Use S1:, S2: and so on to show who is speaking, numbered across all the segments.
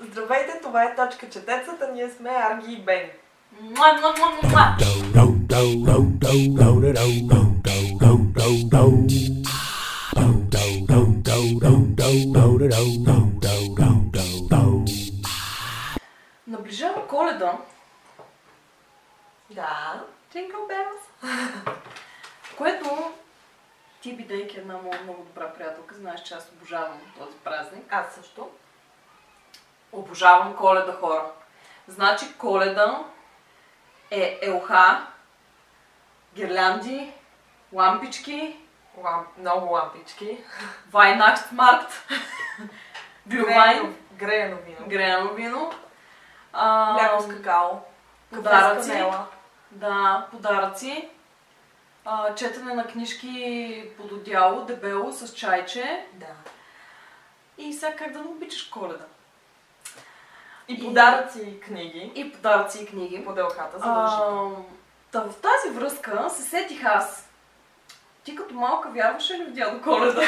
S1: Здравейте, това е Точка Четецата, ние сме Арги и Бени.
S2: Муа, муа, муа, муа. Наближава коледа.
S1: Да.
S2: Jingle bells. Което ти, бидейки една много, много добра приятелка, знаеш, че аз обожавам този празник.
S1: Аз също.
S2: Обожавам коледа хора. Значи коледа е елха, гирлянди, лампички,
S1: Ламп, много лампички.
S2: Weihnachtsmarkt, глювайн,
S1: греено вино.
S2: грено вино, а,
S1: Мляко с какао.
S2: подаръци. Да, подаръци. А, четене на книжки под одяло, дебело, с чайче.
S1: Да.
S2: И сега как да не обичаш коледа.
S1: И подаръци и книги.
S2: И подаръци и книги.
S1: По делхата задължително.
S2: Та в тази връзка се сетих аз. Ти като малка вярваше ли в дядо Коледа?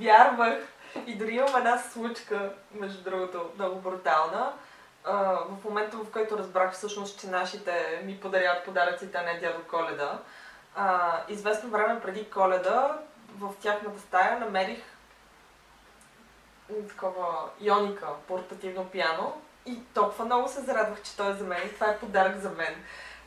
S1: Вярвах. И дори имам една случка, между другото, много брутална. А, в момента, в който разбрах всъщност, че нашите ми подаряват подаръците, а не дядо Коледа, а, известно време преди Коледа в тяхната стая намерих такова Йоника, портативно пиано и толкова много се зарадвах, че той е за мен и това е подарък за мен.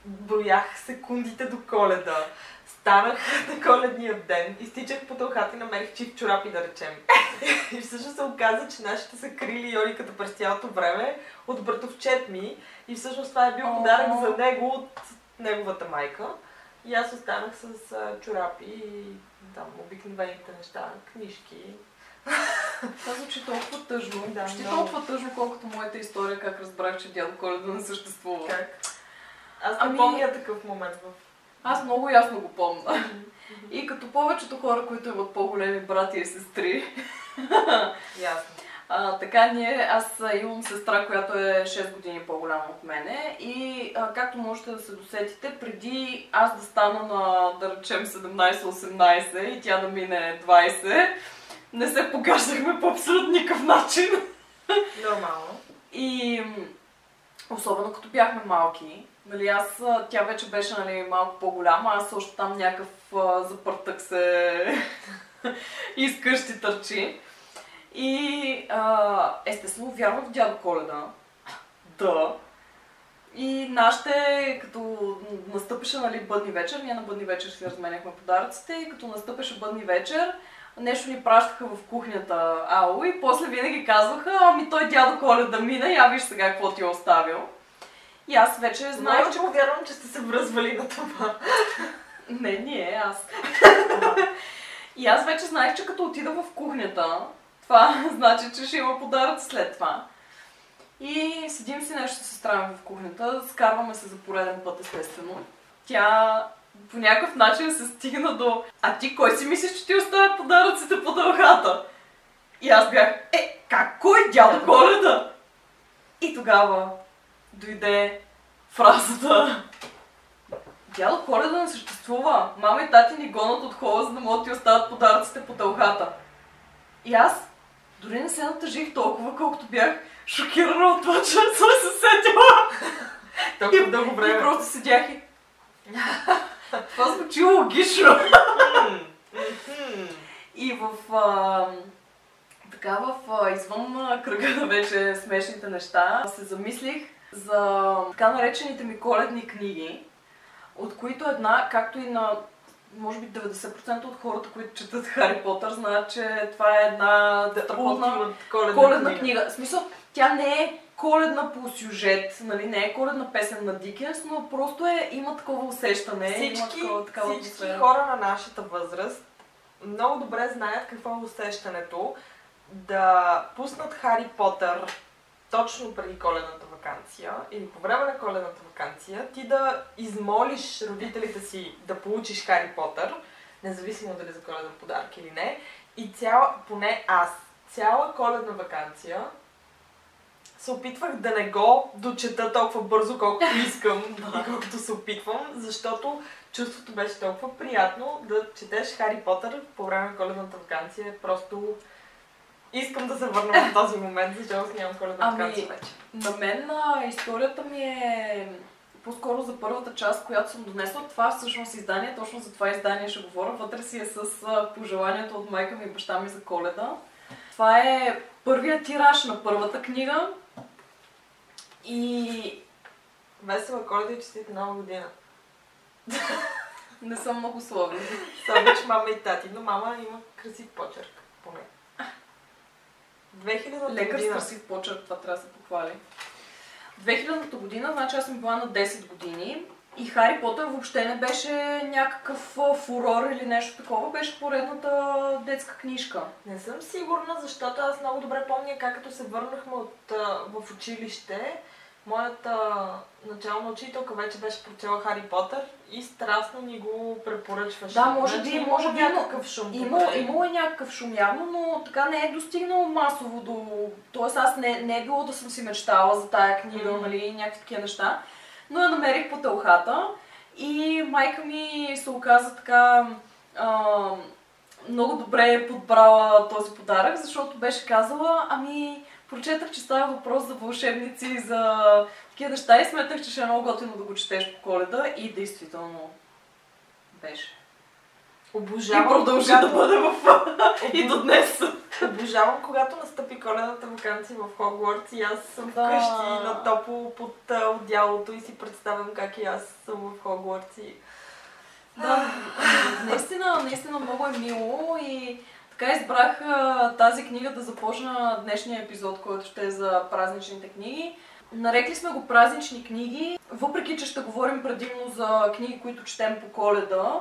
S1: Броях секундите до Коледа. Станах на коледния ден, изтичах по тълхата и намерих чиф чорапи, да речем. И всъщност се оказа, че нашите са крили Йониката през цялото време от братовчет ми. И всъщност това е бил подарък за него от неговата майка. И аз останах с чорапи и там обикновените неща, книжки.
S2: Това звучи толкова тъжно.
S1: Да,
S2: Почти
S1: много.
S2: толкова тъжно, колкото моята история, как разбрах, че дядо Коледа не съществува.
S1: Как? Аз не
S2: Ами-
S1: помня такъв момент в...
S2: Аз много ясно го помня. И като повечето хора, които имат по-големи брати и сестри,
S1: Ясно.
S2: А, така ние, аз имам сестра, която е 6 години по-голяма от мене и а, както можете да се досетите, преди аз да стана на, да речем, 17-18 и тя да мине 20, не се погаждахме по абсолютно никакъв начин.
S1: Нормално.
S2: И особено като бяхме малки, нали, аз, тя вече беше нали, малко по-голяма, аз още там някакъв запъртък се из къщи търчи. И а, естествено вярвах в дядо Коледа. Да. И нашите, като настъпеше нали, бъдни вечер, ние на бъдни вечер си разменяхме подаръците и като настъпеше бъдни вечер, нещо ни пращаха в кухнята АО и после винаги казваха, ами той дядо Коледа мина, я виж сега какво ти е оставил. И аз вече знаех, че...
S1: повярвам, че сте се връзвали на това.
S2: Не, ние, аз. и аз вече знаех, че като отида в кухнята, това значи, че ще има подаръци след това. И седим си нещо с сестра в кухнята, скарваме се за пореден път, естествено. Тя по някакъв начин се стигна до... А ти кой си мислиш, че ти оставя подаръците по дългата? И аз бях, е, как, кой дядо Коледа? И тогава дойде фразата Дядо Коледа не съществува. Мама и тати ни гонят от хола, за да могат да ти оставят подаръците по тълхата. И аз дори не се натъжих толкова, колкото бях шокирана от това, че съм се сетила.
S1: Толкова дълго
S2: И
S1: време.
S2: просто седях и... Това звучи логично. И в... А, така в а, извън а, кръга на вече смешните неща се замислих за така наречените ми коледни книги, от които една, както и на може би 90% от хората, които четат Хари Потър, знаят, че това е една страхотна
S1: коледна,
S2: коледна книга. В смисъл, тя не е коледна по сюжет, нали, не е коледна песен на Дикенс, но просто е, има такова усещане,
S1: Всички,
S2: такова, такава
S1: всички хора на нашата възраст много добре знаят какво е усещането да пуснат Хари Потър точно преди коледната вакансия или по време на коледната вакансия, ти да измолиш родителите си да получиш Хари Потър, независимо дали за коледен подарък или не, и цяла, поне аз, цяла коледна вакансия се опитвах да не го дочета толкова бързо, колкото искам и колкото се опитвам, защото чувството беше толкова приятно да четеш Хари Потър по време на коледната вакансия. Просто искам да се върна в този момент, защото нямам коледа
S2: Ами,
S1: вакансия вече.
S2: На мен а, историята ми е по-скоро за първата част, която съм донесла. Това всъщност издание, точно за това издание ще говоря. Вътре си е с пожеланието от майка ми и баща ми за коледа. Това е първият тираж на първата книга. И
S1: Весела коледа и честита нова година.
S2: не съм много словни.
S1: Само, че мама и тати, но мама има красив почерк, поне. 2000
S2: Лекар с красив почерк, това трябва да се похвали. 2000-та година, значи аз съм била на 10 години и Хари Потър въобще не беше някакъв фурор или нещо такова, беше поредната детска книжка.
S1: Не съм сигурна, защото аз много добре помня как като се върнахме от, в училище, моята начална учителка вече беше прочела Хари Потър и страстно ни го препоръчваше.
S2: Да, може
S1: Значи
S2: би,
S1: има
S2: може би,
S1: някакъв шум. Добре.
S2: имало е някакъв шум явно, но така не е достигнало масово до... Тоест аз не, не е било да съм си мечтала за тая книга,
S1: Мгм.
S2: нали, някакви такива неща. Но я намерих по тълхата и майка ми се оказа така а, много добре е подбрала този подарък, защото беше казала, ами прочетах, че става въпрос за вълшебници и за такива неща и сметах, че ще е много готино да го четеш по коледа и действително беше.
S1: Обожавам,
S2: И продължи
S1: когато-
S2: да бъде в... и до днес.
S1: Обожавам, когато настъпи коледната вакансия в Хогвартс и аз съм
S2: Да.
S1: вкъщи на топло под а, одялото и си представям как и аз съм в Хогвартс и...
S2: Да, наистина, наистина много е мило и така избрах а, тази книга да започна днешния епизод, който ще е за празничните книги. Нарекли сме го празнични книги, въпреки че ще говорим предимно за книги, които четем по коледа,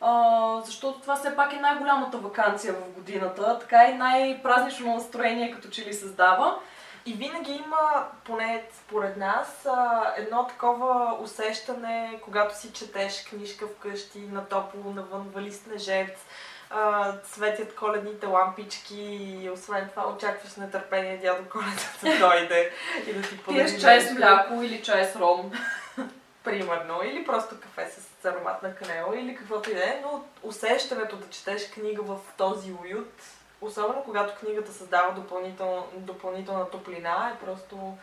S2: а, защото това все пак е най-голямата вакансия в годината, така и най-празнично настроение като че ли създава.
S1: И винаги има, поне според нас, едно такова усещане, когато си четеш книжка вкъщи, на топло, навън вали снежец, а, светят коледните лампички и освен това очакваш с нетърпение дядо Коледа да дойде и да ти подари
S2: Пиеш чай с мляко или чай с ром.
S1: примерно, или просто кафе с аромат на канела, или каквото и да е, но усещането да четеш книга в този уют, особено когато книгата създава допълнител, допълнителна топлина, е просто...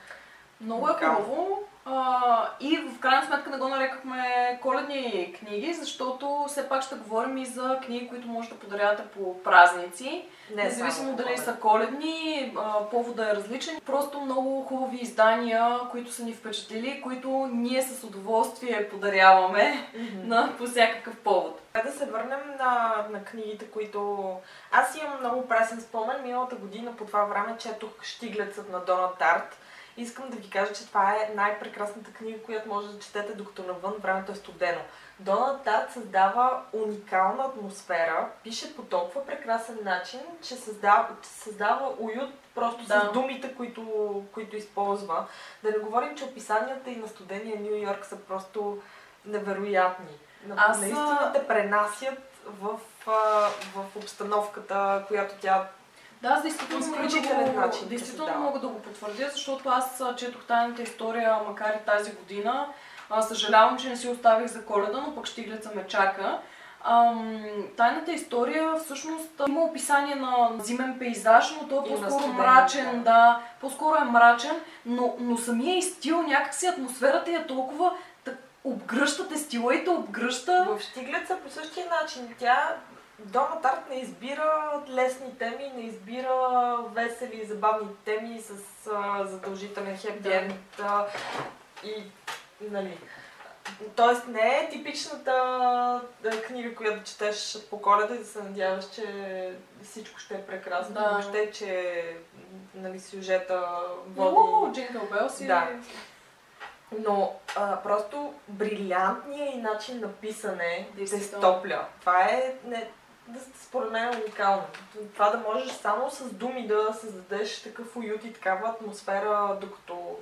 S2: Много е хубаво. А, и в крайна сметка не го нарекахме коледни книги, защото все пак ще говорим и за книги, които може да подарявате по празници.
S1: Не
S2: Независимо дали са коледни, повода е различен. Просто много хубави издания, които са ни впечатлили, които ние с удоволствие подаряваме
S1: Мгм.
S2: на по всякакъв повод.
S1: Да се върнем на, на книгите, които... Аз имам много пресен спомен. Миналата година по това време четох Штиглецът на Дона Тарт. Искам да ви кажа, че това е най-прекрасната книга, която може да четете докато навън времето е студено. Дона Тарт създава уникална атмосфера, пише по толкова прекрасен начин, че създава, че създава уют просто
S2: Да.
S1: с думите, които, които използва. Да не говорим, че описанията и на студения Нью Йорк са просто невероятни.
S2: Аз,
S1: Наистина те пренасят в, в обстановката, която тя
S2: Да, аз действително, мога да го,
S1: начин
S2: действително мога да го потвърдя, защото аз четох тайната история, макар и тази година. А, съжалявам, че не си оставих за коледа, но пък Штиглеца ме чака. Ам, тайната история всъщност има описание на зимен пейзаж, но той е по-скоро мрачен,
S1: да.
S2: по-скоро е мрачен, но, но самия и стил, някакси атмосферата е толкова так, обгръщате стила и те обгръща.
S1: в Штиглеца по същия начин. Тя Дона Тарт не избира лесни теми, не избира весели и забавни теми с а, задължителен хепи
S2: Да.
S1: и нали. Тоест не е типичната книга, която четеш по коледа и да се надяваш, че всичко ще е прекрасно.
S2: Да.
S1: Въобще, че нали, сюжета води...
S2: Много Джингъл Белс и...
S1: Да. Но а, просто брилянтният и начин на писане те
S2: Действително.
S1: стопля. Това е, не, да, според мен, е уникално. Това да можеш само с думи да създадеш такъв уют и такава атмосфера, докато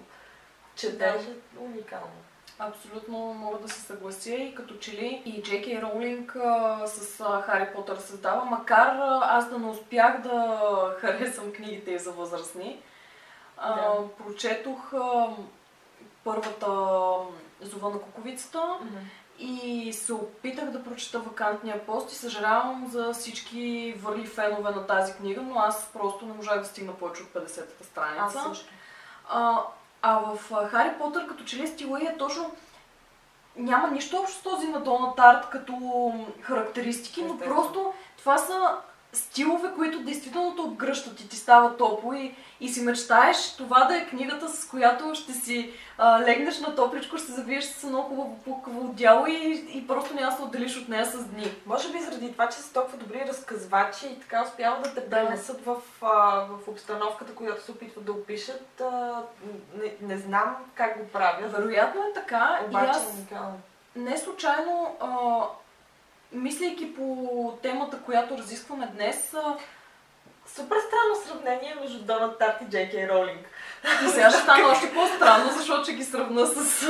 S1: четеш, е уникално.
S2: Абсолютно мога да се съглася и като че ли и Джеки Роулинг а, с а, Хари Потър създава, макар а, аз да не успях да харесам книгите за възрастни. А,
S1: Да.
S2: Прочетох а, първата Зова на куковицата и се опитах да прочета вакантния пост и съжалявам за всички върли фенове на тази книга, но аз просто не можах да стигна повече от 50-та страница.
S1: Аз също.
S2: А, а в Хари Потър, като че ли стила е точно няма нищо общо с този на Дона Тарт като характеристики, но просто това са стилове, които действително те обгръщат и ти става топло и, и си мечтаеш това да е книгата, с която ще си а, легнеш на топличко, ще се завиеш с едно хубаво пукаво одяло и, и просто няма да се отделиш от нея с дни.
S1: Може би заради това, че са толкова добри разказвачи и така успяват да те пренесат в, а, в обстановката, която се опитват да опишат. А, не, не знам как го правят,
S2: Вероятно е така
S1: обаче
S2: и аз не случайно, а, мислейки по темата, която разискваме днес,
S1: Супер странно сравнение между Доналд Тарт и Джей Кей Ролинг.
S2: И сега ще стане още по-странно, защото ще ги сравна с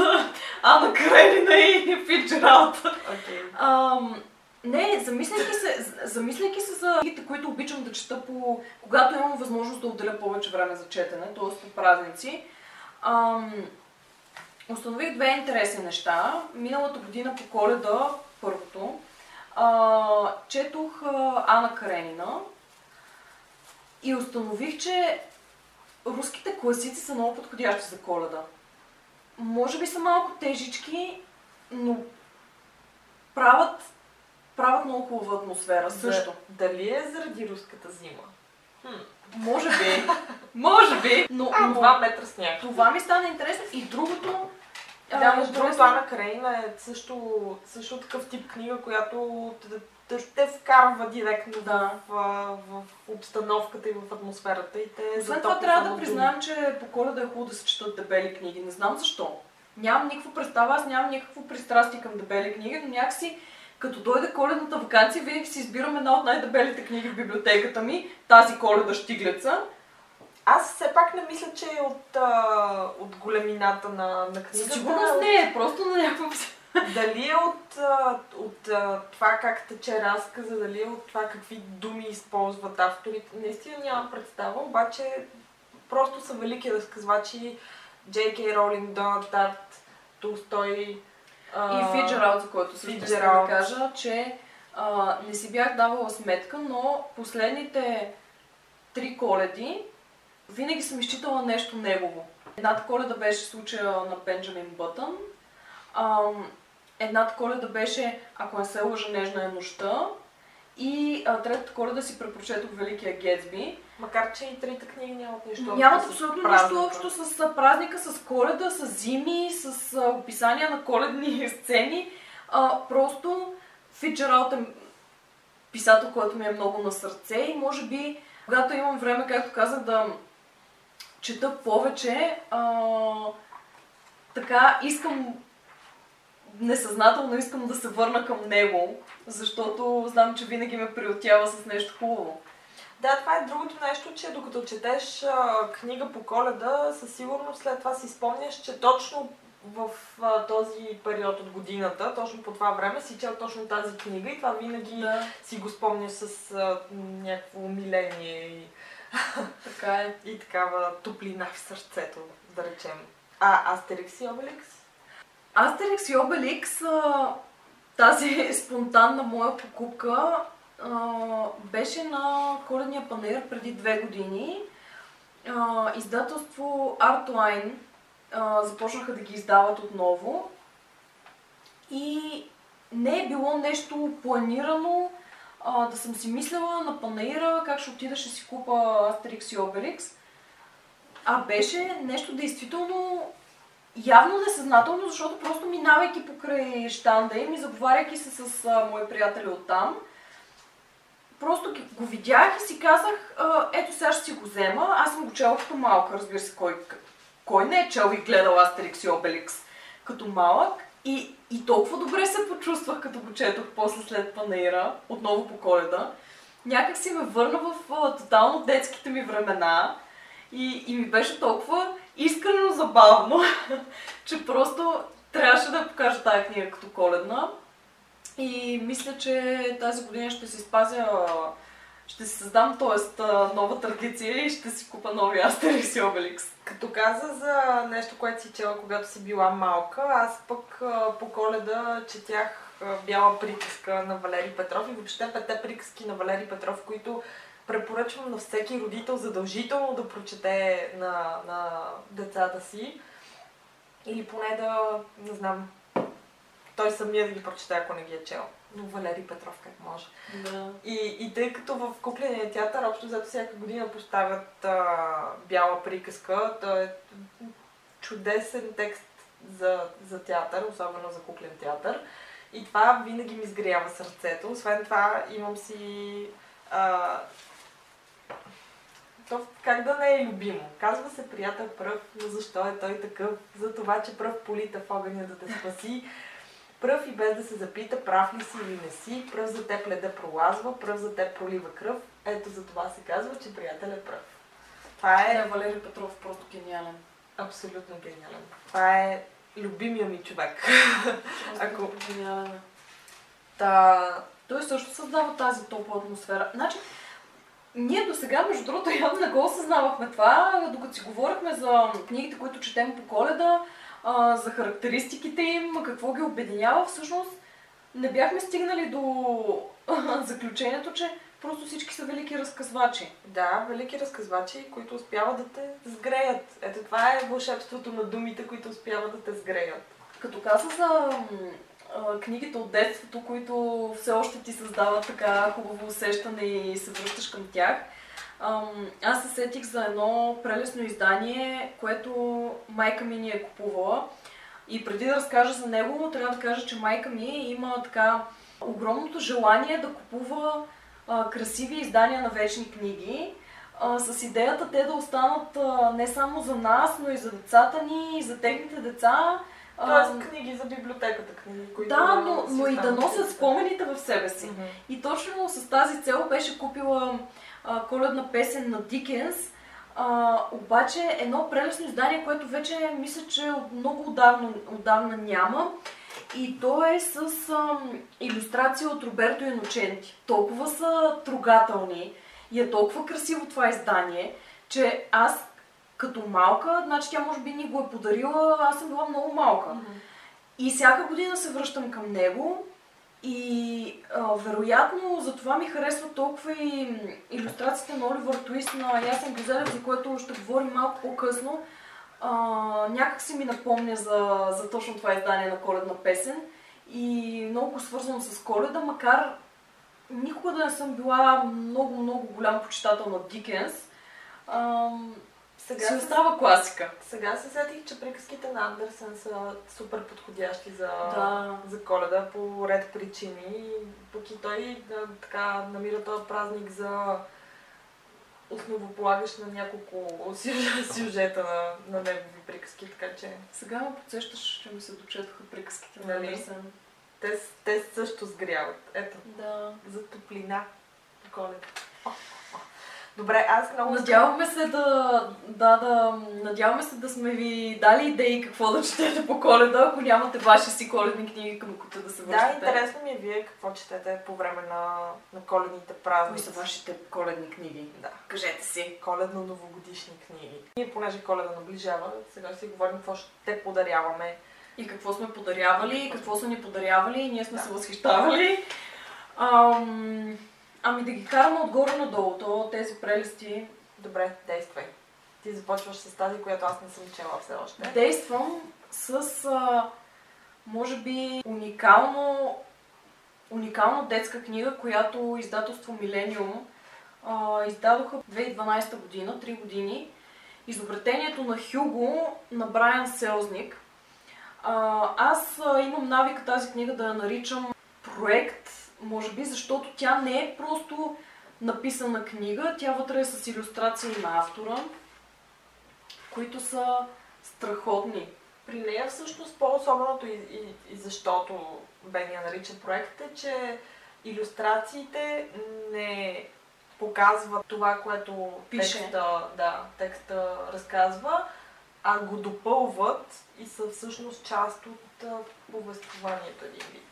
S2: Ана Каренина и Фитджералд.
S1: Okay.
S2: Ам, не, замисляйки се, замисляйки се за книгите, които обичам да чета по, когато имам възможност да отделя повече време за четене, т.е. по празници, ам, установих две интересни неща. Миналата година по коледа, първото, а, четох а, Ана Каренина и установих, че руските класици са много подходящи за коледа. Може би са малко тежички, но правят, правят много хубава атмосфера също.
S1: Дали е заради руската зима? Хм.
S2: Може би. Може би. Но,
S1: А,
S2: но
S1: 2 метра сняг.
S2: това ми стана интересно. И другото...
S1: Да, между другото, Ана Каренина е също, също такъв тип книга, която те, те, вкарва директно
S2: Да.
S1: в, в, в обстановката и в атмосферата. И те затопля
S2: това трябва да признаем, че по коледа е хубаво да се четат дебели книги. Не знам защо. Нямам никаква представа, аз нямам никакво пристрастие към дебели книги, но някакси като дойде коледната вакансия, винаги си избирам една от най-дебелите книги в библиотеката ми, тази коледа Штиглеца.
S1: Аз все пак не мисля, че е от, а, от големината на, на книгата.
S2: Сигурност не е, просто на някаква...
S1: Дали е от, от а, това как тече разказа, дали е от това какви думи използват авторите, наистина нямам представа, обаче просто са велики разказвачи. Кей Ролинг, Доналд Тарт, Толстой.
S2: И Фиджералд, за който също искам да кажа, че а, не си бях давала сметка, но последните три коледи винаги съм изчитала нещо негово. Едната коледа беше случая на Бенджамин Бътън. Едната коледа беше, ако не се лъжа, Нежна е нощта. И а, третата коледа си препрочетох Великия Гетсби.
S1: Макар, че и трите книги нямат нищо
S2: Нямат абсолютно
S1: празника.
S2: нищо общо с празника, с коледа, с зими, с а, описания на коледни сцени. А, просто Фиджералд е писател, който ми е много на сърце и може би, когато имам време, както казах, да чета повече, а, така искам несъзнателно искам да се върна към него, защото знам, че винаги ме приотява с нещо хубаво.
S1: Да, това е другото нещо, че докато четеш а, книга по коледа, със сигурност след това си спомняш, че точно в а, този период от годината, точно по това време си чел точно тази книга и това винаги
S2: Да,
S1: си го спомняш с а, някакво умиление и,
S2: така е.
S1: и такава топлина в сърцето, да речем. А Астерикс и Обеликс?
S2: Астерикс и Обеликс, тази спонтанна моя покупка, беше на коледния панер преди две години. Издателство Artline започнаха да ги издават отново. И не е било нещо планирано, а, да съм си мислила на панаира как ще отида ще си купа Астерикс и Обеликс. А беше нещо действително явно несъзнателно, защото просто минавайки покрай щанда им и заговаряйки се с а, мои приятели оттам, просто го видях и си казах, ето сега ще си го взема. Аз съм го чела като малка, разбира се, кой, кой не е чел и гледал Астерикс и Обеликс като малък. И, и толкова добре се почувствах, като го четох после след панера, отново по коледа. Някак си ме върна в а, тотално детските ми времена и, и ми беше толкова искрено забавно, че просто трябваше да покажа тази книга като коледна. И мисля, че тази година ще си спазя ще си създам, т.е. нова традиция и ще си купа нови Астерикс и Обеликс.
S1: Като каза за нещо, което си чела, когато си била малка, аз пък по коледа четях бяла приказка на Валери Петров и въобще пете приказки на Валери Петров, които препоръчвам на всеки родител задължително да прочете на, на децата си. Или поне да, не знам, той самия да ги прочете, ако не ги е чел. Но Валери Петров как може.
S2: Да.
S1: И, и тъй като в кукления театър общо взето всяка година поставят а, бяла приказка, то е чудесен текст за, за театър, особено за куклен театър. И това винаги ми сгрява сърцето. Освен това имам си... А, то как да не е любимо? Казва се приятел пръв, но защо е той такъв? За това, че пръв полита в огъня да те спаси. Пръв и без да се запита, прав ли си или не си, пръв за теб леда пролазва, пръв за теб пролива кръв. Ето за това се казва, че приятел е пръв. Това е
S2: Е, Валерий Петров просто гениален.
S1: абсолютно гениален. Това е любимия ми човек. Ако-
S2: Ако... Гениален. е.
S1: Та,
S2: Той също създава тази топла атмосфера. Значи, ние до сега, между другото, явно не го осъзнавахме това, докато си говорихме за книгите, които четем по коледа, а, за характеристиките им, какво ги обединява, всъщност не бяхме стигнали до заключението, че просто всички са велики разказвачи.
S1: да, велики разказвачи, които успяват да те сгреят. Ето това е вълшебството на думите, които успяват да те сгреят.
S2: Като каза за книгите от детството, които все още ти създават така хубаво усещане и се връщаш към тях, аз се сетих за едно прелесно издание, което майка ми ни е купувала. И преди да разкажа за него, трябва да кажа, че майка ми има така огромното желание да купува а, красиви издания на вечни книги, а, с идеята те да останат а, не само за нас, но и за децата ни, и за техните деца.
S1: Тоест книги за библиотеката, книги, които...
S2: да, но, но и да носят спомените в себе си.
S1: Мгм.
S2: И точно с тази цел беше купила а, коледна песен на Дикенс. А, обаче едно прелесно издание, което вече мисля, че от много отдавна, отдавна няма. И то е с ам, иллюстрация от Роберто Иноченти. Толкова са трогателни и е толкова красиво това издание, че аз като малка, значи тя може би ни го е подарила, аз съм била много малка.
S1: Мгм.
S2: И всяка година се връщам към него и а, вероятно за това ми харесва толкова и м, иллюстрациите на Оливър Туист на Ясен Гозелев, за което ще говорим малко по-късно. А, някак си ми напомня за, за точно това издание на коледна песен и много свързано с коледа, макар никога да не съм била много, много голям почитател на Дикенс. Ам,
S1: Сега,
S2: си остава класика.
S1: сега се сетих, че приказките на Андерсен са супер подходящи за,
S2: Да.
S1: за коледа по ред причини. Пък и той така намира този празник за основополагащ на няколко сюжета, на, на негови приказки, така че
S2: Сега ме подсещаш, че ми се дочетоха приказките на
S1: Нали?
S2: Андерсен.
S1: те, те също сгряват. Ето,
S2: Да.
S1: за топлина коледа. Добре, аз много
S2: Надяваме се да, да, да, надяваме се да сме ви дали идеи какво да четете по коледа, ако нямате ваши си коледни книги, към които да се
S1: Да,
S2: връщате.
S1: интересно ми е вие какво четете по време на, на коледните
S2: Кои
S1: празници.
S2: са вашите коледни книги?
S1: Да.
S2: Кажете си.
S1: коледно-новогодишни книги. Ние, понеже коледа наближава, сега си говорим какво ще подаряваме.
S2: И какво сме подарявали, и какво са ни подарявали, и ние сме
S1: Да.
S2: се възхищавали. Ам, ами да ги караме отгоре надолу, то тези прелести.
S1: Добре, действай. Ти започваш с тази, която аз не съм чела все още.
S2: Действам с, а, може би, уникално, уникална детска книга, която издателство Милениум издадоха в 2012 година, 3 години. Изобретението на Хюго на Брайан Селзник. А, аз имам навика тази книга да я наричам проект, може би, защото тя не е просто написана книга, тя вътре е с иллюстрации на автора, които са страхотни.
S1: При нея всъщност по-особеното и, и, и защото Бен я нарича проект е, че иллюстрациите не показват това, което
S2: Пише.
S1: текста, да, текста разказва, а го допълват и са всъщност част от повествованието един вид.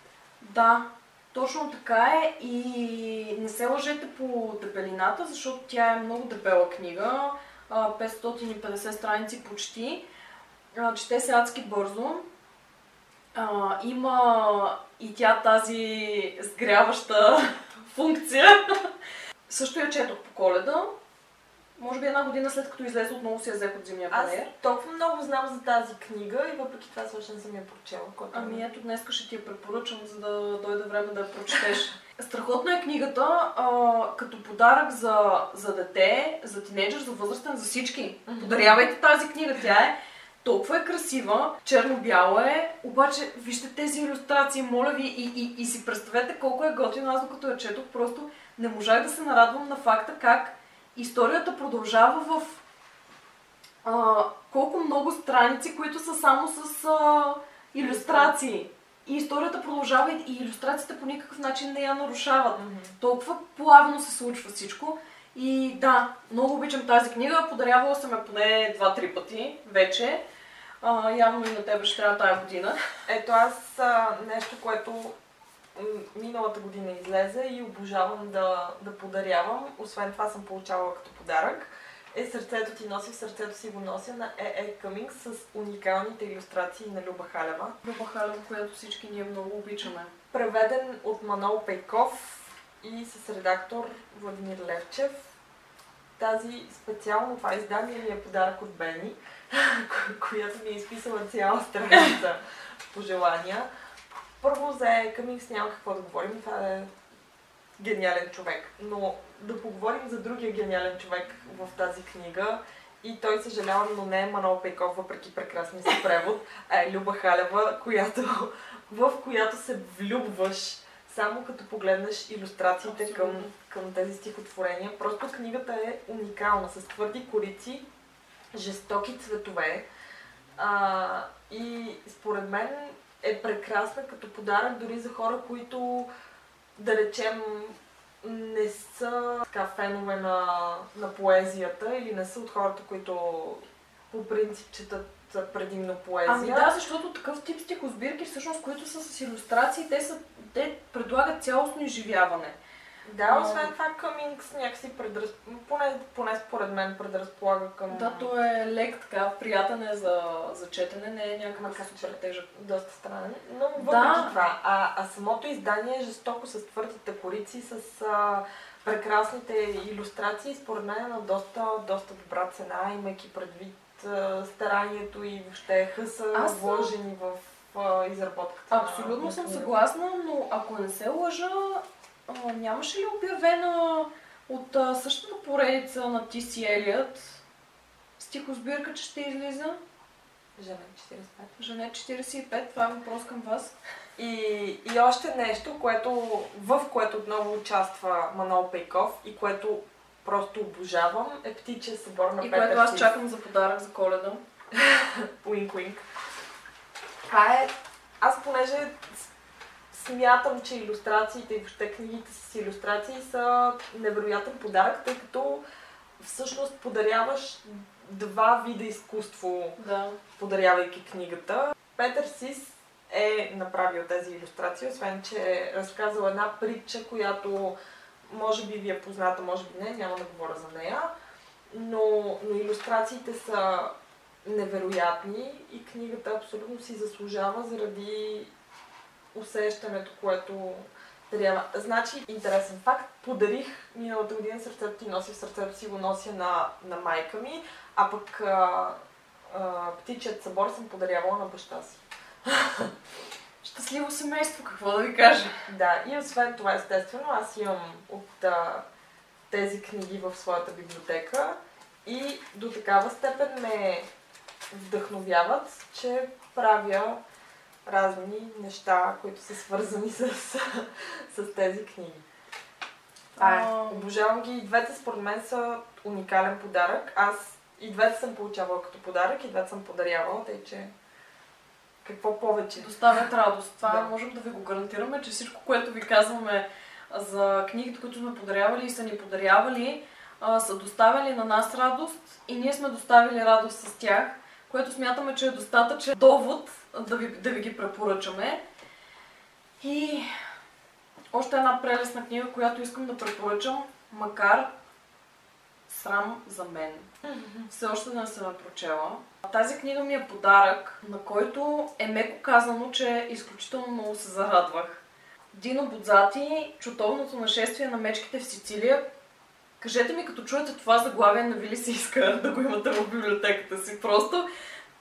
S2: Да, Точно така е и не се лъжете по дебелината, защото тя е много дебела книга. а, 550 страници почти. Чете се адски бързо. Има и тя тази сгряваща функция. Също я четох по коледа. Може би една година след като излезе, отново си я взех от зимния
S1: Аз
S2: панер.
S1: толкова много знам за тази книга и въпреки това също не съм я прочела.
S2: Ами ето днес ще ти я препоръчам, за да дойде време да я прочетеш. Страхотна е книгата, а, като подарък за, за дете, за тинейджър, за възрастен, за всички. Подарявайте тази книга, тя е толкова е красива, черно-бяла е, обаче вижте тези иллюстрации, моля ви, и, и, и си представете колко е готино. Аз докато я четох, просто не можах да се нарадвам на факта как историята продължава в а, колко много страници, които са само с а, иллюстрации. И историята продължава и, иллюстрациите по никакъв начин не я нарушават.
S1: Мгм.
S2: Толкова плавно се случва всичко. И да, много обичам тази книга. Подарявала съм я поне 2-3 пъти вече. А, явно и на тебе ще трябва тая година.
S1: Ето аз а, нещо, което миналата година излезе и обожавам да, да подарявам. Освен това съм получавала като подарък. Е Сърцето ти носи, в сърцето си го нося на Е.Е. Къминг с уникалните иллюстрации на Люба Халева.
S2: Люба Халева, която всички ние много обичаме.
S1: Преведен от Манол Пейков и с редактор Владимир Левчев. Тази специално това издание ми е подарък от Бени, ко- която ми е изписала цяла страница пожелания. Първо за Къмингс няма какво да говорим, това е гениален човек. Но да поговорим за другия гениален човек в тази книга и той съжалявам, но не е Манол Пейков, въпреки прекрасния си превод, а е Люба Халева, която, в която се влюбваш само като погледнеш иллюстрациите към, към тези стихотворения. Просто книгата е уникална, с твърди корици, жестоки цветове. А, и според мен е прекрасна като подарък дори за хора, които да речем не са така фенове на, на поезията или не са от хората, които по принцип четат предимно поезия.
S2: Ами да, защото такъв тип стихосбирки, всъщност, които са с иллюстрации, те, са, те предлагат цялостно изживяване.
S1: Да, освен това Къмингс някакси предраз... поне, поне според мен предразполага към
S2: Да, то е лек, така, приятен е за, за четене, не е някакъв супер тежък.
S1: доста странен. Но въпреки
S2: Да.
S1: това, а, а самото издание е жестоко с твърдите корици, с а, прекрасните иллюстрации, според мен е на доста, доста добра цена, имайки предвид а, старанието и въобще хъса
S2: Аз
S1: вложени в изработката.
S2: Абсолютно
S1: на
S2: съм съгласна, но ако не се лъжа, а, нямаше ли обявена от а, същата поредица на Тиси Елият стихосбирка, че ще излиза?
S1: Жена 45.
S2: Жене 45, това е въпрос към вас.
S1: И, и още нещо, което, в което отново участва Манол Пейков и което просто обожавам, е птичия събор на
S2: И
S1: Петър
S2: което аз чакам за подарък за коледа.
S1: Уинк, уинк. Това е... Аз понеже смятам, че иллюстрациите и въобще книгите с иллюстрации са невероятен подарък, тъй като всъщност подаряваш два вида изкуство,
S2: Да.
S1: подарявайки книгата. Петър Сис е направил тези иллюстрации, освен че е разказал една притча, която може би ви е позната, може би не, няма да говоря за нея, но, но иллюстрациите са невероятни и книгата абсолютно си заслужава заради усещането, което трябва. Значи, интересен факт, подарих миналата година сърцето ти носи в сърцето си го нося на, на майка ми, а пък а, а, птичият събор съм подарявала на баща си.
S2: Щастливо семейство, какво да ви кажа?
S1: Да, и освен това, естествено, аз имам от а, тези книги в своята библиотека и до такава степен ме вдъхновяват, че правя разни неща, които са свързани с, с тези книги. А,
S2: А,
S1: обожавам ги. И двете според мен са уникален подарък. Аз и двете съм получавала като подарък, и двете съм подарявала, тъй че какво повече?
S2: доставят радост. Това
S1: Да.
S2: можем да ви го гарантираме, че всичко, което ви казваме за книгите, които сме подарявали и са ни подарявали, са доставяли на нас радост и ние сме доставили радост с тях, което смятаме, че е достатъчен довод да ви, да ви ги препоръчаме. И още една прелесна книга, която искам да препоръчам, макар срам за мен. Все още не съм я прочела. Тази книга ми е подарък, на който е меко казано, че изключително много се зарадвах. Дино Будзати, чутовното нашествие на мечките в Сицилия. Кажете ми, като чуете това заглавие, на ви ли се иска да го имате в библиотеката си? Просто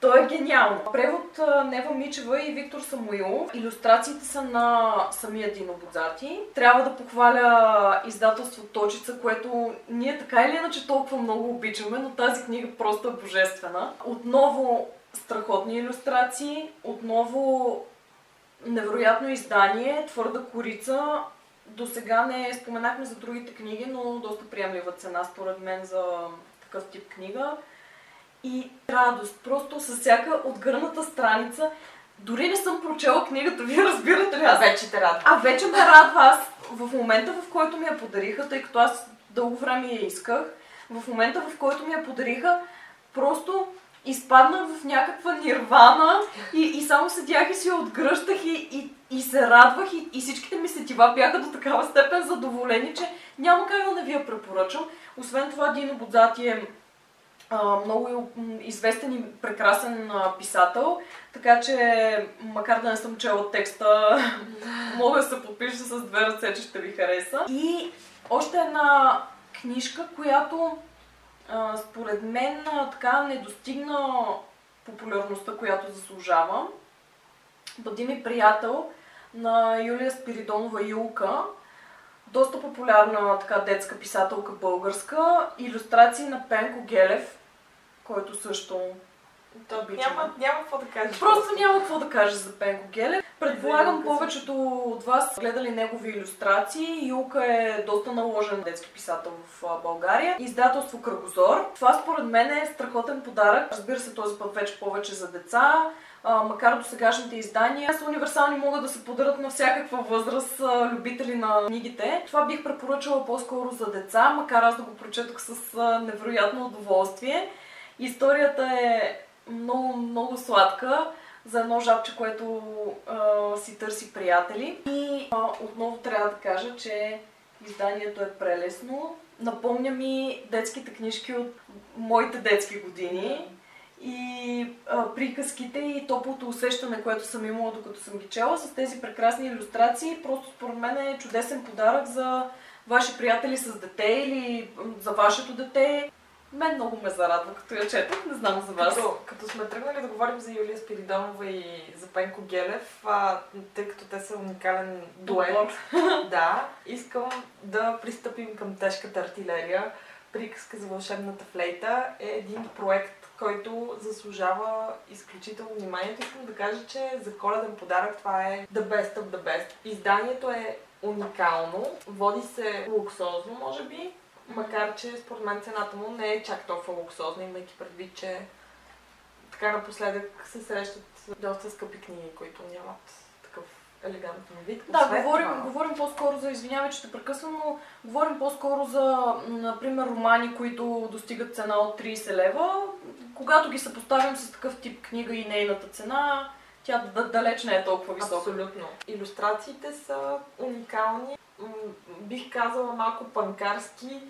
S2: то е гениално. Превод Нева Мичева и Виктор Самуилов. Иллюстрациите са на самия Дино Будзати. Трябва да похваля издателство Точица, което ние така или иначе толкова много обичаме, но тази книга просто е божествена. Отново страхотни иллюстрации, отново невероятно издание, твърда корица. До сега не споменахме за другите книги, но доста приемлива цена според мен за такъв тип книга и радост. Просто с всяка отгърната страница. Дори не съм прочела книгата, вие разбирате ли?
S1: Аз... А вече те радва.
S2: А вече ме радва. Аз в момента, в който ми я подариха, тъй като аз дълго време я исках, в момента, в който ми я подариха, просто изпаднах в някаква нирвана и, и само седях и си я отгръщах и, и, и се радвах и, и всичките ми сетива бяха до такава степен задоволени, че няма как да не ви я препоръчам. Освен това, Дино Бодзати е много известен и прекрасен писател, така че макар да не съм чела текста, мога да се подпиша с две ръце, че ще ви хареса. И още една книжка, която според мен така не достигна популярността, която заслужава. Бъди ми приятел на Юлия Спиридонова Юлка. Доста популярна така детска писателка българска. Иллюстрации на Пенко Гелев, който също
S1: то няма, няма какво да кажа.
S2: Просто няма какво да кажа за Пенко Гелев. Предполагам повечето от вас гледали негови иллюстрации. Юлка е доста наложен детски писател в България. Издателство Кръгозор. Това според мен е страхотен подарък. Разбира се, този път вече повече за деца. А, макар до сегашните издания са универсални, могат да се подарят на всякаква възраст а, любители на книгите. Това бих препоръчала по-скоро за деца, макар аз да го прочетох с а, невероятно удоволствие. Историята е много, много сладка за едно жабче, което а, си търси приятели. И а, отново трябва да кажа, че изданието е прелесно. Напомня ми детските книжки от моите детски години и а, приказките и топлото усещане, което съм имала докато съм ги чела с тези прекрасни иллюстрации. Просто според мен е чудесен подарък за ваши приятели с дете или за вашето дете. Мен много ме зарадва, като я четох, не знам за вас.
S1: Като, като сме тръгнали да говорим за Юлия Спиридонова и за Пенко Гелев, а, тъй като те са уникален дует, да, искам да пристъпим към тежката артилерия. Приказка за вълшебната флейта е един проект, който заслужава изключително вниманието. Искам да кажа, че за коледен подарък това е the best of the best. Изданието е уникално, води се луксозно, може би, Макар, че според мен цената му не е чак толкова луксозна, имайки предвид, че така напоследък се срещат доста скъпи книги, които нямат такъв елегантен вид.
S2: Да, говорим, говорим по-скоро за, извинявай, че те прекъсвам, но говорим по-скоро за, например, романи, които достигат цена от 30 лева. Когато ги съпоставим с такъв тип книга и нейната цена, тя далеч не е толкова висока.
S1: Абсолютно. Иллюстрациите са уникални бих казала малко панкарски,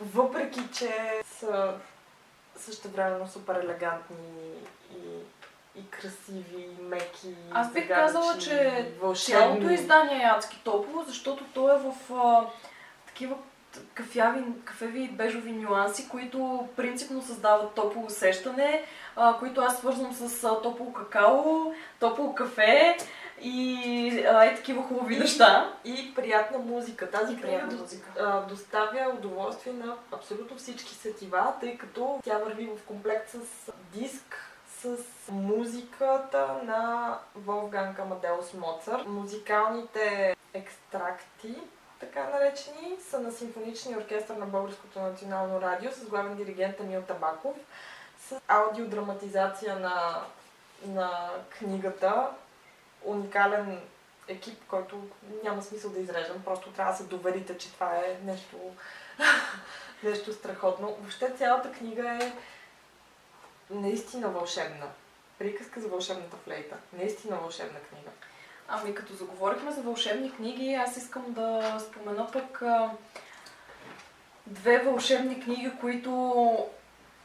S1: въпреки че са също времено супер елегантни и, и красиви, и меки.
S2: Аз бих казала, че вълшебни. цялото издание е адски топло, защото то е в а, такива кафяви, кафеви и бежови нюанси, които принципно създават топло усещане, а, които аз свързвам с а, топло какао, топло кафе и а, е такива хубави неща.
S1: И приятна музика. Тази
S2: приятна музика.
S1: А, доставя удоволствие на абсолютно всички сетива, тъй като тя върви в комплект с диск, с музиката на Волфганг Амадеус Моцарт. Музикалните екстракти, така наречени, са на симфоничния оркестър на Българското национално радио с главен диригент Емил Табаков, с аудиодраматизация на, на книгата уникален екип, който няма смисъл да изреждам. Просто трябва да се доверите, че това е нещо, нещо страхотно. Въобще цялата книга е наистина вълшебна. Приказка за вълшебната флейта. Наистина вълшебна книга.
S2: Ами като заговорихме за вълшебни книги, аз искам да спомена пък две вълшебни книги, които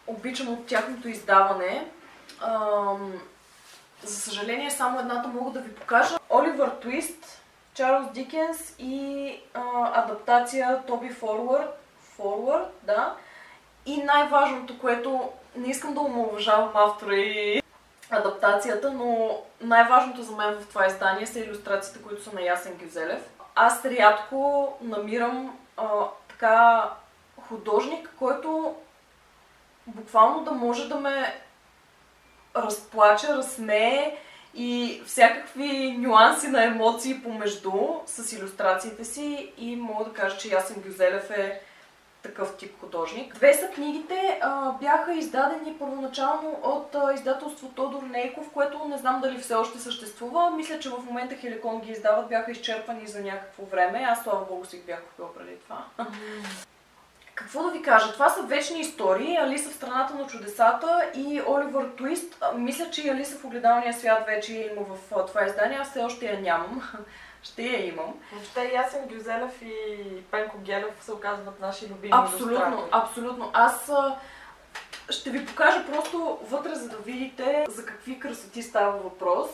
S2: обичам от тяхното издаване. За съжаление, само едната мога да ви покажа. Оливър Твист, Чарлз Дикенс и а, адаптация Тоби Форвард. Форвард, да. И най-важното, което не искам да омалважавам автора и адаптацията, но най-важното за мен в това издание са иллюстрациите, които са на Ясен Гюзелев. Аз рядко намирам а, така художник, който буквално да може да ме разплаче, разсмее и всякакви нюанси на емоции помежду с иллюстрациите си и мога да кажа, че Ясен Гюзелев е такъв тип художник. Две са книгите, а, бяха издадени първоначално от а, издателство Тодор Нейков, което не знам дали все още съществува. Мисля, че в момента Хеликон ги издават, бяха изчерпани за някакво време. Аз, слава богу, си бях купила преди това. Какво да ви кажа? Това са вечни истории. Алиса в страната на чудесата и Оливър Твист. Мисля, че и Алиса в огледалния свят вече има в това издание. Аз все още я нямам. Ще я имам.
S1: Въобще Ясен Гюзелев и Пенко Гелев се оказват наши любими
S2: Абсолютно,
S1: илюстратори.
S2: абсолютно. Аз ще ви покажа просто вътре, за да видите за какви красоти става въпрос.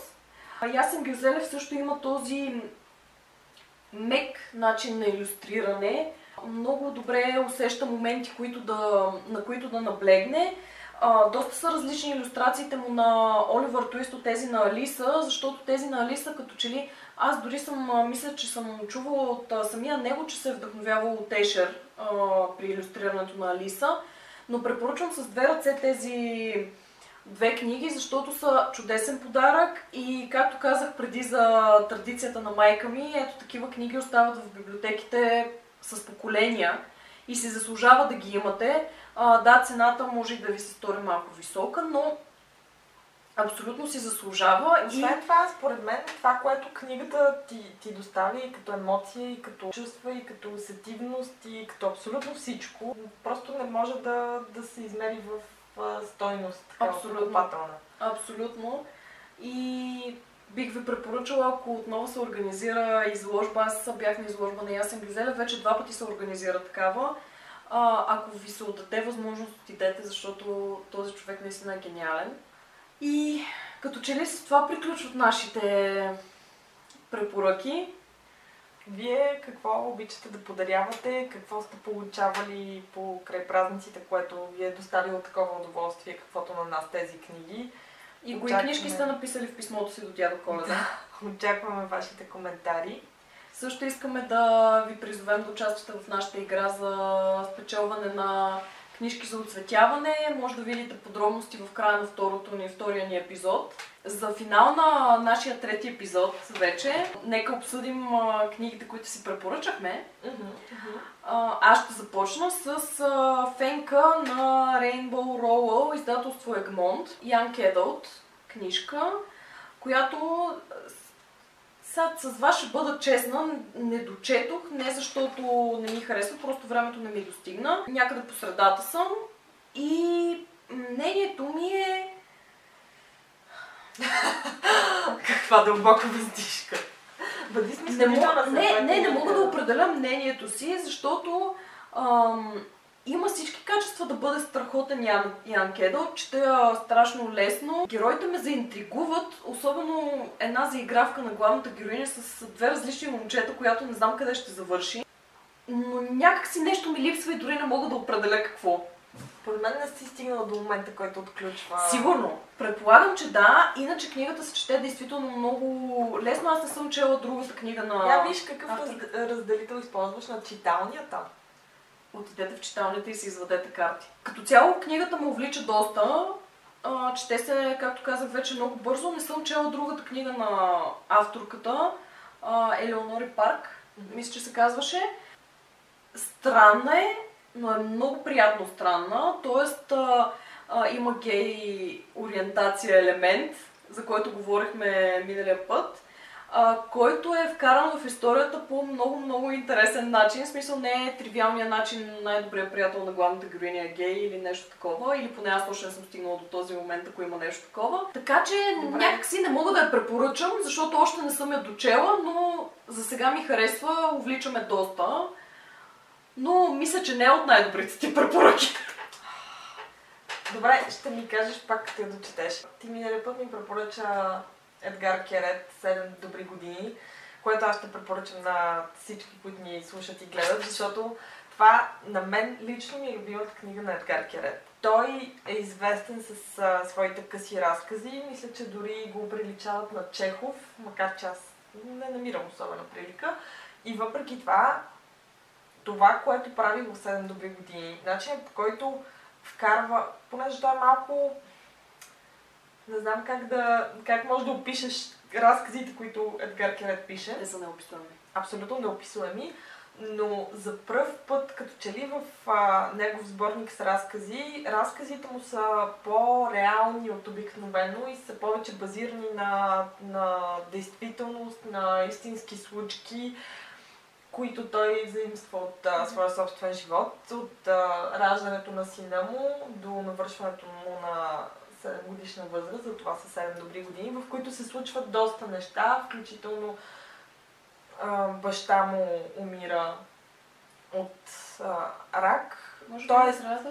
S2: Ясен Гюзелев също има този мек начин на иллюстриране. Много добре усеща моменти, които да, на които да наблегне. А, доста са различни иллюстрациите му на Оливър Туист от тези на Алиса, защото тези на Алиса като че ли аз дори съм, мисля, че съм чувала от самия него, че се е вдъхновявал от Ешер а, при иллюстрирането на Алиса. Но препоръчвам с две ръце тези две книги, защото са чудесен подарък и както казах преди за традицията на майка ми, ето такива книги остават в библиотеките с поколения и се заслужава да ги имате. А, да, цената може и да ви се стори малко висока, но абсолютно си заслужава. И...
S1: Освен това, според мен, това, което книгата ти, ти достави и като емоция, и като чувства, и като усетивност, и като абсолютно всичко, просто не може да, да се измери в стойност. Така,
S2: Абсолютно. Абсолютно. И бих ви препоръчала, ако отново се организира изложба, аз бях на изложба на Ясен Гюзелев, вече два пъти се организира такава. А, ако ви се отдаде възможност, отидете, защото този човек наистина е гениален. И като че ли с това приключват нашите препоръки.
S1: Вие какво обичате да подарявате? Какво сте получавали по край празниците, което ви е доставило такова удоволствие, каквото на нас тези книги?
S2: И кои
S1: Очакваме.
S2: книжки сте написали в писмото си до дядо Коледа?
S1: Очакваме вашите коментари.
S2: Също искаме да ви призовем да участвате в нашата игра за спечелване на книжки за оцветяване. Може да видите подробности в края на второто ни, втория ни епизод. За финал на нашия трети епизод вече, нека обсъдим а, книгите, които си препоръчахме. А, аз ще започна с а, фенка на Rainbow Rowell, издателство Egmont, Young Adult книжка, която сега с вас ще бъда честна, не дочетох, не защото не ми харесва, просто времето не ми достигна. Някъде по средата съм и мнението ми е...
S1: Каква дълбока въздишка. Бъди
S2: Не,
S1: снисходителна,
S2: мога, не, не, не мога да определя мнението си, защото ам, има всички качества да бъде страхотен Ян, Ян Кедъл, чета страшно лесно. Героите ме заинтригуват, особено една заигравка на главната героиня с две различни момчета, която не знам къде ще завърши. Но някак си нещо ми липсва и дори не мога да определя какво.
S1: Според мен не си стигнала до момента, който отключва.
S2: Сигурно. Предполагам, че да. Иначе книгата се чете действително много лесно. Аз не съм чела другата книга на...
S1: Я виж какъв раз, разделител използваш на читалнията.
S2: Отидете в читалнята и си извадете карти. Като цяло книгата му увлича доста. А, чете се, както казах вече, много бързо. Не съм чела другата книга на авторката, а, Елеонори Парк, мисля, че се казваше. Странна е, но е много приятно странна. Тоест, а, а, има гей ориентация елемент, за който говорихме миналия път. А, който е вкаран в историята по много, много интересен начин. В смисъл не е тривиалният начин най-добрият приятел на главната героиня е гей или нещо такова, или поне аз точно не съм стигнала до този момент, ако има нещо такова. Така че
S1: Добре.
S2: някакси не мога да я препоръчам, защото още не съм я дочела, но за сега ми харесва, увличаме доста. Но мисля, че не е от най-добрите ти препоръки.
S1: Добре, ще ми кажеш пак като я дочетеш. Ти миналия път ми препоръча Едгар Керет 7 добри години, което аз ще препоръчам на всички, които ни слушат и гледат, защото това на мен лично ми е любимата книга на Едгар Керет. Той е известен с а, своите къси разкази. Мисля, че дори го приличават на Чехов, макар че аз не намирам особена прилика. И въпреки това, това, което прави в 7 добри години, начинът по който вкарва, понеже той е малко... Не знам как да... как може да опишеш разказите, които Едгар Керет пише.
S2: Те са неописуеми.
S1: Абсолютно неописуеми. Но за пръв път, като че ли в а, негов сборник с разкази, разказите му са по-реални от обикновено и са повече базирани на, на действителност, на истински случки, които той заимства от а, своя собствен живот, от а, раждането на сина му до навършването му на 7 годишна възраст, за това са 7 добри години, в които се случват доста неща, включително а, баща му умира от а, рак.
S2: Може
S1: Той
S2: би
S1: е-
S2: трябва да...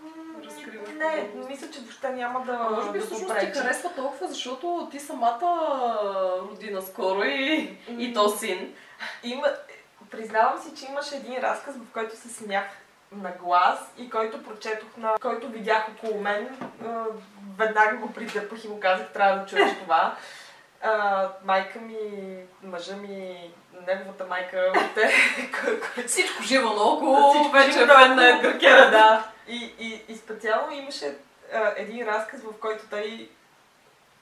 S1: М,
S2: Разкриваш
S1: Не,
S2: подробности.
S1: мисля, че въобще няма да,
S2: А може би
S1: да
S2: всъщност ти харесва толкова, защото ти самата роди наскоро и, и то син.
S1: Има, признавам си, че имаше един разказ, в който се смях на глас и който прочетох на който видях около мен. Веднага го придърпах и му казах, трябва да чуеш това. А, майка ми, мъжа ми, неговата майка, те,
S2: Всичко живо наоколо,
S1: Всичко
S2: вече е фен на
S1: наоколо.
S2: Едгар Кера,
S1: да. И, и, и специално имаше а, един разказ, в който той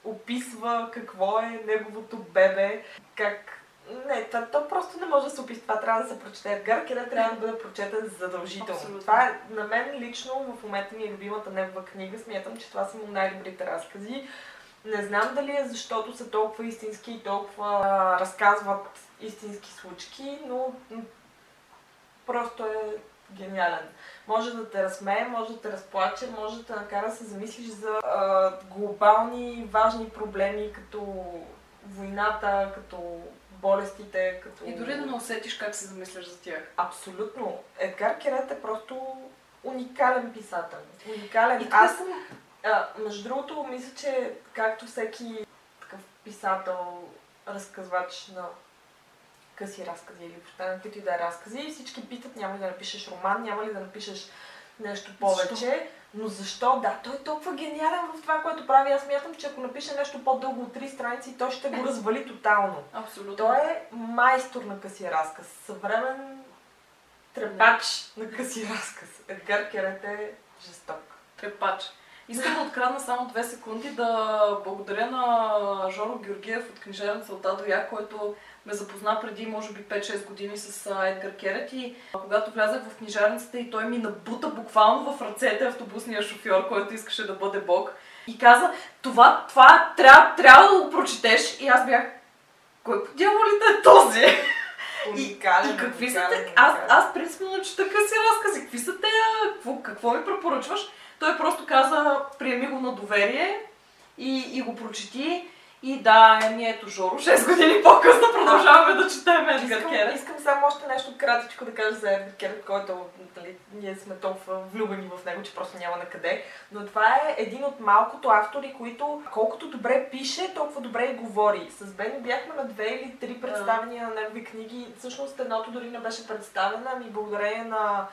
S1: описва какво е неговото бебе, как... Не, то, то просто не може да се опише. Това трябва да се прочете. Едгар трябва да бъде прочетен задължително.
S2: Абсолютно.
S1: Това е, на мен лично в момента ми е любимата негова книга. Смятам, че това са му най-добрите разкази. Не знам дали е защото са толкова истински и толкова а, разказват истински случки, но просто е гениален. Може да те разсмее, може да те разплаче, може да те накара да се замислиш за а, глобални важни проблеми, като войната, като болестите, като...
S2: И дори да не усетиш как се замисляш за тях.
S1: Абсолютно. Едгар Керет е просто уникален писател. Уникален.
S2: И
S1: Аз
S2: съм...
S1: а, между другото, мисля, че както всеки такъв писател, разказвач на къси разкази или въобще на каквито и да е разкази, всички питат няма ли да напишеш роман, няма ли да напишеш нещо повече.
S2: Защо?
S1: Но защо? Да, той е толкова гениален в това, което прави. Аз мятам, че ако напише нещо по-дълго от три страници, той ще го развали тотално.
S2: Абсолютно.
S1: Той е майстор на къси разказ. Съвремен трепач на къси разказ. Едгар Керет е жесток.
S2: Трепач. Искам да открадна само две секунди да благодаря на Жоро Георгиев от книжарница от А до Я, който ме запозна преди, може би, 5-6 години с Едгар Керет и когато влязах в книжарницата и той ми набута буквално в ръцете автобусния шофьор, който искаше да бъде бог и каза, това, това трябва, трябва да го прочетеш и аз бях, кой по дяволите е този?
S1: Уникален.
S2: И какви са те? Аз, аз принципно чета къси разкази. Какви са те? Какво, какво ми препоръчваш? Той просто каза, приеми го на доверие и, и го прочети. И да, еми ето Жоро, 6 години по-късно продължаваме да четем Едгар Керет.
S1: искам само още нещо кратичко да кажа за Едгар Керет, който нали, ние сме толкова влюбени в него, че просто няма на къде. Но това е един от малкото автори, които колкото добре пише, толкова добре и говори. С Бени бяхме на две или три представения на негови книги. Всъщност едното дори не беше представена, ами благодарение на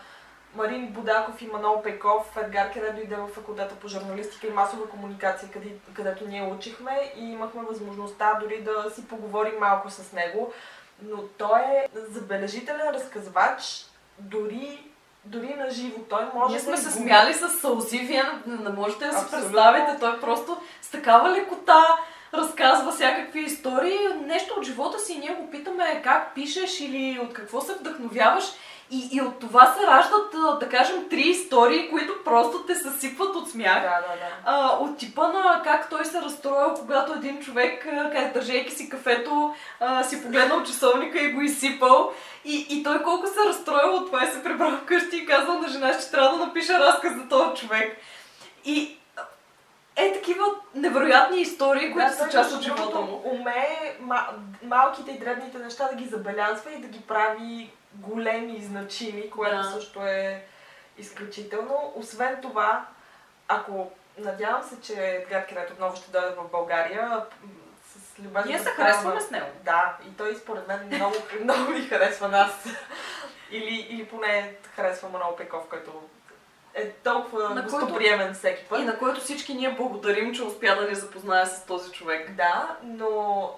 S1: Марин Будаков и Манол Пейков, Едгар Керет дойде в факултета по журналистика и масова комуникация, къде, където ние учихме и имахме възможността дори да си поговорим малко с него. Но той е забележителен разказвач, дори, дори на живо. Той може
S2: Ние сме
S1: да
S2: се смяли с сълзи, вие не, не можете да си
S1: Абсолютно.
S2: представите. Той просто с такава лекота разказва всякакви истории, нещо от живота си и ние го питаме как пишеш или от какво се вдъхновяваш. И, и от това се раждат, да кажем, три истории, които просто те съсипват от смях.
S1: Да, да, да.
S2: А, от типа на как той се разстроил, когато един човек, как, държейки си кафето, а, си погледнал часовника и го изсипал. И, и той колко се разстроил от това и се прибрал вкъщи и казал на жена, че трябва да напише разказ за този човек. И е такива невероятни истории, които
S1: Да,
S2: са част от живота му.
S1: Умее ма- малките и дребните неща да ги забелязва и да ги прави големи и значими, което
S2: Да.
S1: също е изключително. Освен това, ако надявам се, че Едгар Керет отново ще дойде в България, с любезно
S2: Ние се харесваме с него.
S1: Да, и той според мен много, много ни харесва нас. или, или поне харесва Манол Пеков, който е толкова
S2: На който-
S1: гостоприемен всеки път.
S2: И на който всички ние благодарим, че успя да ни запознае с този човек.
S1: Да, но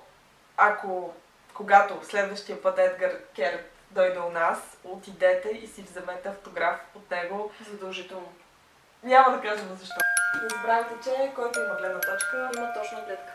S1: ако когато следващия път Едгар Керт дойде у нас, отидете и си вземете автограф от него.
S2: Задължително.
S1: Няма да кажем защо. Не забравяйте, че който има гледна точка,
S2: Има точна гледка.